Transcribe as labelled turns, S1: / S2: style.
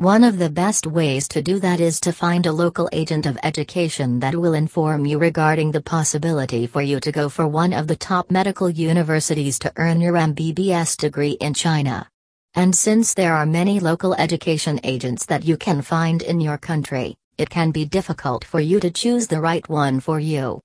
S1: One of the best ways to do that is to find a local agent of education that will inform you regarding the possibility for you to go for one of the top medical universities to earn your MBBS degree in China. And since there are many local education agents that you can find in your country, it can be difficult for you to choose the right one for you.